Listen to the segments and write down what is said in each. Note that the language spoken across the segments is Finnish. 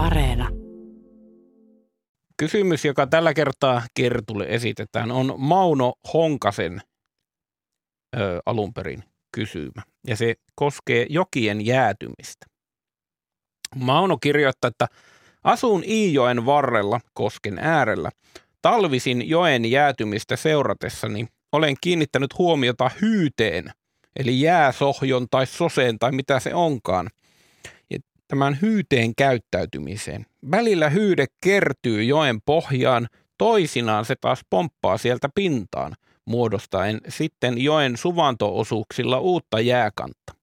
Areena. Kysymys, joka tällä kertaa Kertulle esitetään, on Mauno Honkasen ö, alun perin kysymä. Ja se koskee jokien jäätymistä. Mauno kirjoittaa, että asun Iijoen varrella kosken äärellä. Talvisin joen jäätymistä seuratessani olen kiinnittänyt huomiota hyyteen, eli jääsohjon tai soseen tai mitä se onkaan, tämän hyyteen käyttäytymiseen. Välillä hyyde kertyy joen pohjaan, toisinaan se taas pomppaa sieltä pintaan, muodostaen sitten joen suvantoosuuksilla uutta jääkantta.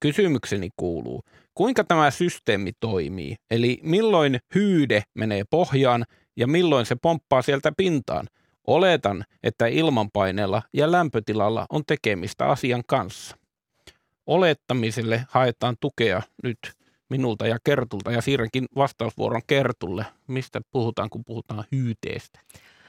Kysymykseni kuuluu, kuinka tämä systeemi toimii, eli milloin hyyde menee pohjaan ja milloin se pomppaa sieltä pintaan – Oletan, että ilmanpaineella ja lämpötilalla on tekemistä asian kanssa. Olettamiselle haetaan tukea nyt minulta ja Kertulta ja siirränkin vastausvuoron Kertulle. Mistä puhutaan, kun puhutaan hyyteestä?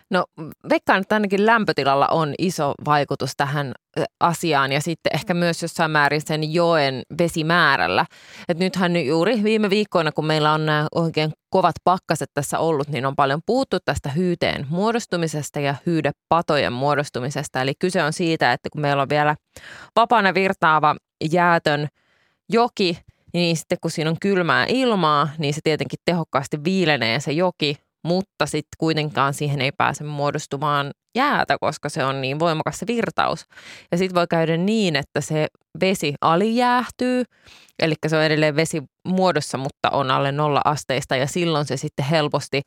No veikkaan, että ainakin lämpötilalla on iso vaikutus tähän asiaan ja sitten ehkä myös jossain määrin sen joen vesimäärällä. Et nythän juuri viime viikkoina, kun meillä on nämä oikein kovat pakkaset tässä ollut, niin on paljon puhuttu tästä hyyteen muodostumisesta ja hyydepatojen muodostumisesta. Eli kyse on siitä, että kun meillä on vielä vapaana virtaava jäätön joki, niin sitten kun siinä on kylmää ilmaa, niin se tietenkin tehokkaasti viilenee se joki, mutta sitten kuitenkaan siihen ei pääse muodostumaan jäätä, koska se on niin voimakas se virtaus. Ja sitten voi käydä niin, että se vesi alijäähtyy, eli se on edelleen vesi muodossa, mutta on alle nolla asteista ja silloin se sitten helposti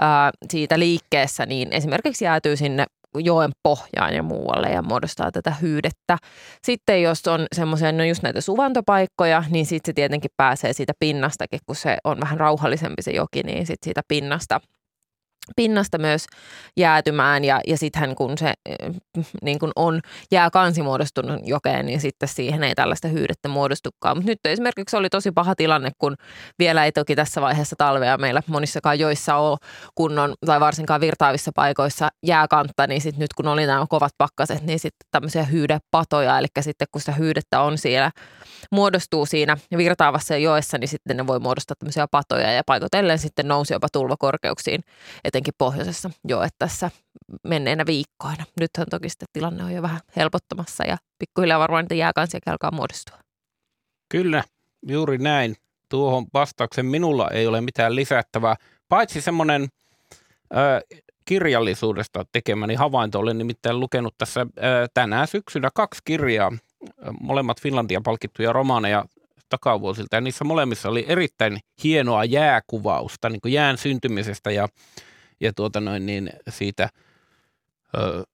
ää, siitä liikkeessä niin esimerkiksi jäätyy sinne joen pohjaan ja muualle ja muodostaa tätä hyydettä. Sitten jos on semmoisia, no just näitä suvantopaikkoja, niin sitten se tietenkin pääsee siitä pinnastakin, kun se on vähän rauhallisempi se joki, niin sitten siitä pinnasta – pinnasta myös jäätymään ja, ja sittenhän kun se eh, niin kun on jää kansi muodostunut jokeen, niin sitten siihen ei tällaista hyydettä muodostukaan. Mutta nyt esimerkiksi oli tosi paha tilanne, kun vielä ei toki tässä vaiheessa talvea meillä monissakaan joissa ole kunnon tai varsinkaan virtaavissa paikoissa jääkantta, niin sitten nyt kun oli nämä kovat pakkaset, niin sitten tämmöisiä hyydepatoja, eli sitten kun sitä hyydettä on siellä, muodostuu siinä virtaavassa joessa, niin sitten ne voi muodostaa tämmöisiä patoja ja paikotellen sitten nousi jopa tulvakorkeuksiin etenkin pohjoisessa jo että tässä menneenä viikkoina. Nythän toki sitten tilanne on jo vähän helpottamassa ja pikkuhiljaa varmaan niitä jääkansiakin alkaa muodostua. Kyllä, juuri näin. Tuohon vastauksen minulla ei ole mitään lisättävää, paitsi semmoinen kirjallisuudesta tekemäni havainto. Olen nimittäin lukenut tässä ö, tänään syksyllä kaksi kirjaa, molemmat Finlandia palkittuja romaaneja takavuosilta. Ja niissä molemmissa oli erittäin hienoa jääkuvausta niin kuin jään syntymisestä ja ja tuota noin, niin siitä, ö,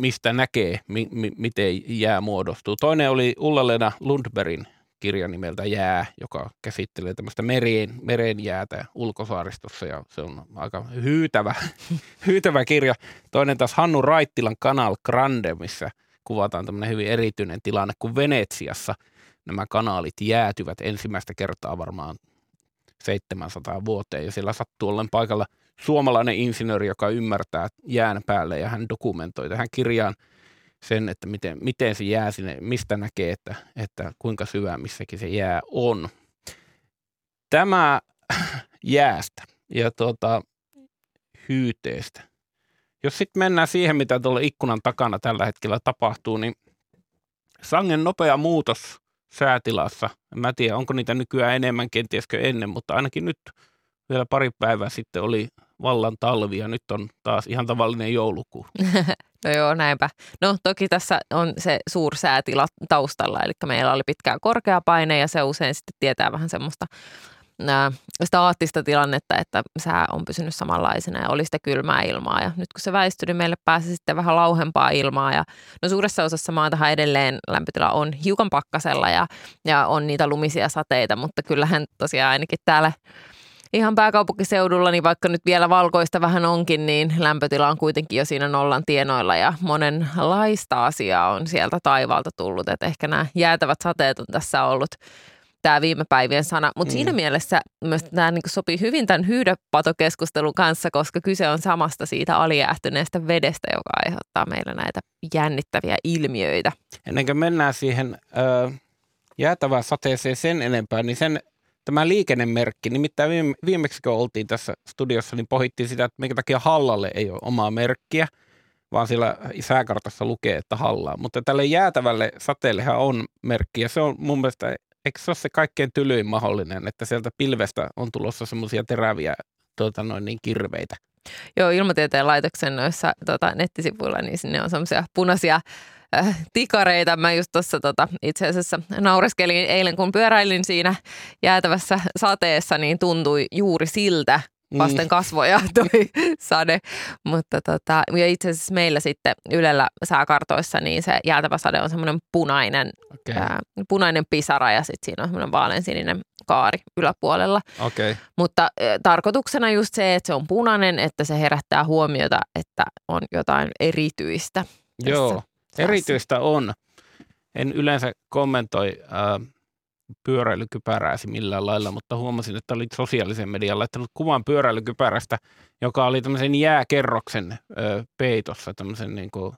mistä näkee, mi, mi, miten jää muodostuu. Toinen oli Ulla-Lena Lundbergin kirja nimeltä Jää, joka käsittelee tämmöistä mereen, meren jäätä ulkosaaristossa ja se on aika hyytävä, hyytävä kirja. Toinen taas Hannu Raittilan Kanal Grande, missä kuvataan tämmöinen hyvin erityinen tilanne, kun Venetsiassa nämä kanaalit jäätyvät ensimmäistä kertaa varmaan 700 vuoteen ja siellä sattuu ollen paikalla – suomalainen insinööri, joka ymmärtää jään päälle ja hän dokumentoi tähän kirjaan sen, että miten, miten se jää sinne, mistä näkee, että, että kuinka syvää missäkin se jää on. Tämä jäästä ja tuota, hyyteestä. Jos sitten mennään siihen, mitä tuolla ikkunan takana tällä hetkellä tapahtuu, niin sangen nopea muutos säätilassa. En mä tiedä, onko niitä nykyään enemmän kentieskö ennen, mutta ainakin nyt vielä pari päivää sitten oli vallan talvi ja nyt on taas ihan tavallinen joulukuu. no joo, näinpä. No toki tässä on se suursäätila taustalla, eli meillä oli pitkään korkea paine ja se usein sitten tietää vähän semmoista ää, staattista tilannetta, että sää on pysynyt samanlaisena ja oli sitä kylmää ilmaa. Ja nyt kun se väistyi, niin meille pääsi sitten vähän lauhempaa ilmaa. Ja no suuressa osassa maatahan edelleen lämpötila on hiukan pakkasella ja, ja on niitä lumisia sateita, mutta kyllähän tosiaan ainakin täällä ihan pääkaupunkiseudulla, niin vaikka nyt vielä valkoista vähän onkin, niin lämpötila on kuitenkin jo siinä nollan tienoilla ja monenlaista asiaa on sieltä taivaalta tullut. Että ehkä nämä jäätävät sateet on tässä ollut tämä viime päivien sana. Mutta mm. siinä mielessä myös tämä niin sopii hyvin tämän hyydepatokeskustelun kanssa, koska kyse on samasta siitä alijäähtyneestä vedestä, joka aiheuttaa meillä näitä jännittäviä ilmiöitä. Ennen kuin mennään siihen ö, jäätävään sateeseen sen enempää, niin sen tämä liikennemerkki. Nimittäin viime, viimeksi kun oltiin tässä studiossa, niin pohittiin sitä, että minkä takia Hallalle ei ole omaa merkkiä, vaan siellä sääkartassa lukee, että Hallaa. Mutta tälle jäätävälle sateellehan on merkki ja se on mun mielestä, eikö se ole se kaikkein tylyin mahdollinen, että sieltä pilvestä on tulossa semmoisia teräviä tuota, noin niin kirveitä. Joo, ilmatieteen laitoksen noissa tota, nettisivuilla, niin sinne on semmoisia punaisia äh, tikareita. Mä just tuossa tota, itse asiassa naureskelin eilen, kun pyöräilin siinä jäätävässä sateessa, niin tuntui juuri siltä, vasten mm. kasvoja toi sade. Mutta tota, ja itse asiassa meillä sitten Ylellä sääkartoissa niin se jäätävä sade on semmoinen punainen, okay. ää, punainen pisara ja sitten siinä on semmoinen vaaleansininen kaari yläpuolella. Okay. Mutta ä, tarkoituksena just se, että se on punainen, että se herättää huomiota, että on jotain erityistä. Joo, säässä. Erityistä on. En yleensä kommentoi äh, pyöräilykypärääsi millään lailla, mutta huomasin, että olit sosiaalisen median laittanut kuvan pyöräilykypärästä, joka oli tämmöisen jääkerroksen ö, peitossa. Tämmöisen niin kuin,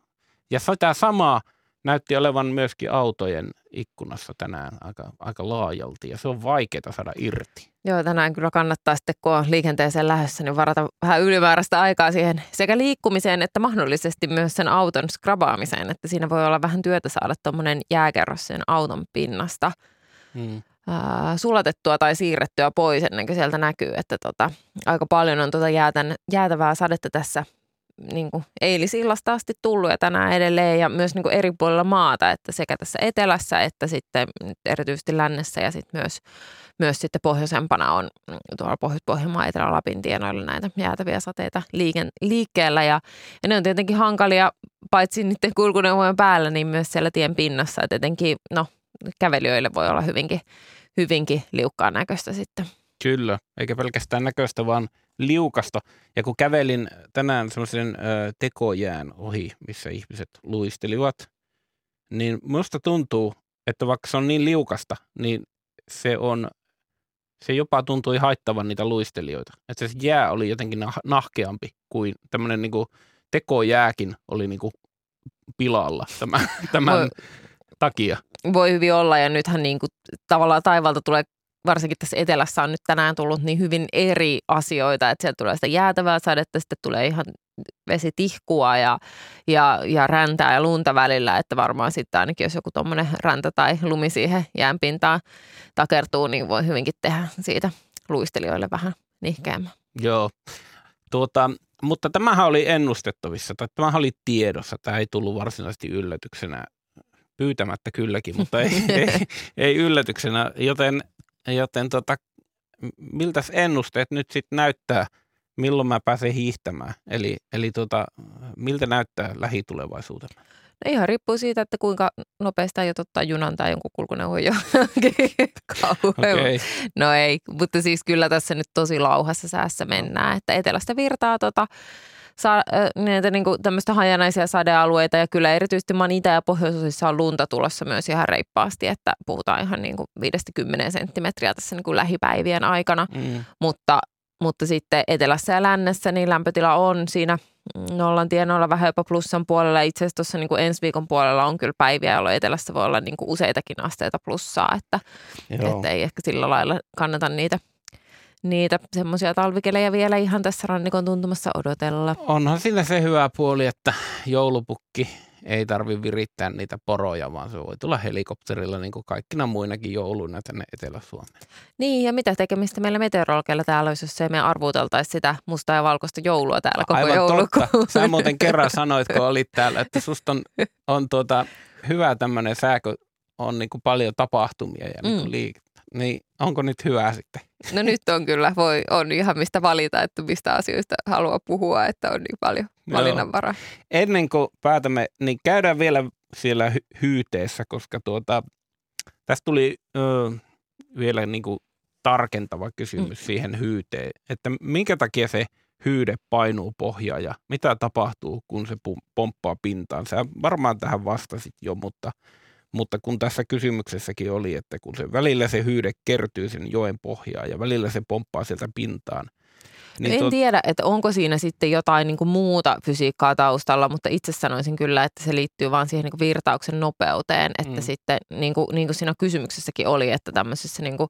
ja sitä samaa näytti olevan myöskin autojen ikkunassa tänään aika, aika laajalti ja se on vaikeaa saada irti. Joo, tänään kyllä kannattaa sitten, kun on liikenteeseen lähdössä, niin varata vähän ylimääräistä aikaa siihen sekä liikkumiseen että mahdollisesti myös sen auton skrabaamiseen, että siinä voi olla vähän työtä saada tuommoinen jääkerros sen auton pinnasta – mm. ää, sulatettua tai siirrettyä pois ennen kuin sieltä näkyy, että tota, aika paljon on tota jäätän, jäätävää sadetta tässä niin kuin eilisillasta asti tullut ja tänään edelleen ja myös niin kuin eri puolilla maata, että sekä tässä etelässä että sitten erityisesti lännessä ja sitten myös, myös sitten pohjoisempana on tuolla Pohjois-Pohjanmaan Etelä-Lapin tienoilla näitä jäätäviä sateita liiken, liikkeellä ja, ja ne on tietenkin hankalia paitsi niiden kulkuneuvojen päällä, niin myös siellä tien pinnassa, että tietenkin no kävelijöille voi olla hyvinkin, hyvinkin liukkaan näköistä sitten. Kyllä, eikä pelkästään näköistä, vaan liukasta. Ja kun kävelin tänään semmoisen tekojään ohi, missä ihmiset luistelivat, niin minusta tuntuu, että vaikka se on niin liukasta, niin se on se jopa tuntui haittavan niitä luistelijoita. Että se jää oli jotenkin nahkeampi kuin tämmöinen niin tekojääkin oli niin kuin pilalla tämän, tämän takia. Voi hyvin olla ja nythän niin kuin, tavallaan taivalta tulee varsinkin tässä etelässä on nyt tänään tullut niin hyvin eri asioita, että sieltä tulee sitä jäätävää sadetta, sitten tulee ihan vesitihkua ja, ja, ja räntää ja lunta välillä, että varmaan sitten ainakin jos joku tuommoinen räntä tai lumi siihen jäänpintaan takertuu, niin voi hyvinkin tehdä siitä luistelijoille vähän nihkeämmän. Joo, tuota, mutta tämähän oli ennustettavissa, tai tämähän oli tiedossa, tämä ei tullut varsinaisesti yllätyksenä pyytämättä kylläkin, mutta ei, ei, ei yllätyksenä. Joten, joten tota, miltä ennusteet nyt sitten näyttää, milloin mä pääsen hiihtämään? Eli, eli tota, miltä näyttää lähitulevaisuutena? No ihan riippuu siitä, että kuinka nopeasti aiot ottaa junan tai jonkun kulkuneuvon jo okay. No ei, mutta siis kyllä tässä nyt tosi lauhassa säässä mennään, että etelästä virtaa tota, saa näitä niin kuin tämmöistä hajanaisia sadealueita ja kyllä erityisesti maan itä- ja pohjoisosissa on lunta tulossa myös ihan reippaasti, että puhutaan ihan niin kuin 50 senttimetriä tässä niin kuin lähipäivien aikana, mm. mutta, mutta sitten etelässä ja lännessä niin lämpötila on siinä nollan tienoilla vähän jopa plussan puolella. Itse asiassa tuossa niin ensi viikon puolella on kyllä päiviä, jolloin etelässä voi olla niin kuin useitakin asteita plussaa, että, että ei ehkä sillä lailla kannata niitä niitä semmoisia talvikelejä vielä ihan tässä rannikon tuntumassa odotella. Onhan sillä se hyvä puoli, että joulupukki ei tarvi virittää niitä poroja, vaan se voi tulla helikopterilla niin kuin kaikkina muinakin jouluina tänne Etelä-Suomeen. Niin, ja mitä tekemistä meillä meteorologeilla täällä olisi, jos ei me arvuuteltaisi sitä mustaa ja valkoista joulua täällä koko Aivan joulukuun. totta. Sä muuten kerran sanoit, kun olit täällä, että susta on, on tuota, hyvä tämmöinen sääkö, on niin kuin paljon tapahtumia ja niin kuin mm. Niin onko nyt hyvä sitten? No nyt on kyllä, voi, on ihan mistä valita, että mistä asioista haluaa puhua, että on niin paljon valinnanvaraa. Ennen kuin päätämme, niin käydään vielä siellä hy- hyyteessä, koska tuota, tästä tuli ö, vielä niin kuin tarkentava kysymys mm. siihen hyyteen, että minkä takia se hyyde painuu pohjaan ja mitä tapahtuu, kun se pomppaa pintaan. Sä varmaan tähän vastasit jo, mutta mutta kun tässä kysymyksessäkin oli, että kun se välillä se hyyde kertyy sen joen pohjaan ja välillä se pomppaa sieltä pintaan, Niin en tuot... tiedä, että onko siinä sitten jotain niin kuin muuta fysiikkaa taustalla, mutta itse sanoisin kyllä, että se liittyy vaan siihen niin kuin virtauksen nopeuteen, että mm. sitten niin kuin, niin kuin siinä kysymyksessäkin oli, että tämmöisessä niin kuin,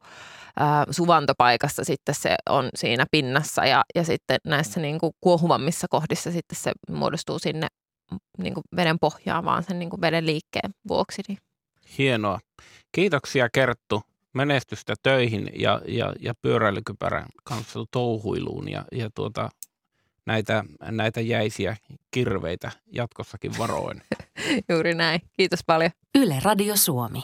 äh, suvantopaikassa sitten se on siinä pinnassa ja, ja sitten näissä niin kuin kuohuvammissa kohdissa sitten se muodostuu sinne niin kuin veden pohjaan vaan sen niin kuin veden liikkeen vuoksi. Niin. Hienoa. Kiitoksia Kerttu menestystä töihin ja, ja, ja pyöräilykypärän kanssa touhuiluun ja, ja tuota, näitä, näitä jäisiä kirveitä jatkossakin varoin. Juuri näin. Kiitos paljon. Yle Radio Suomi.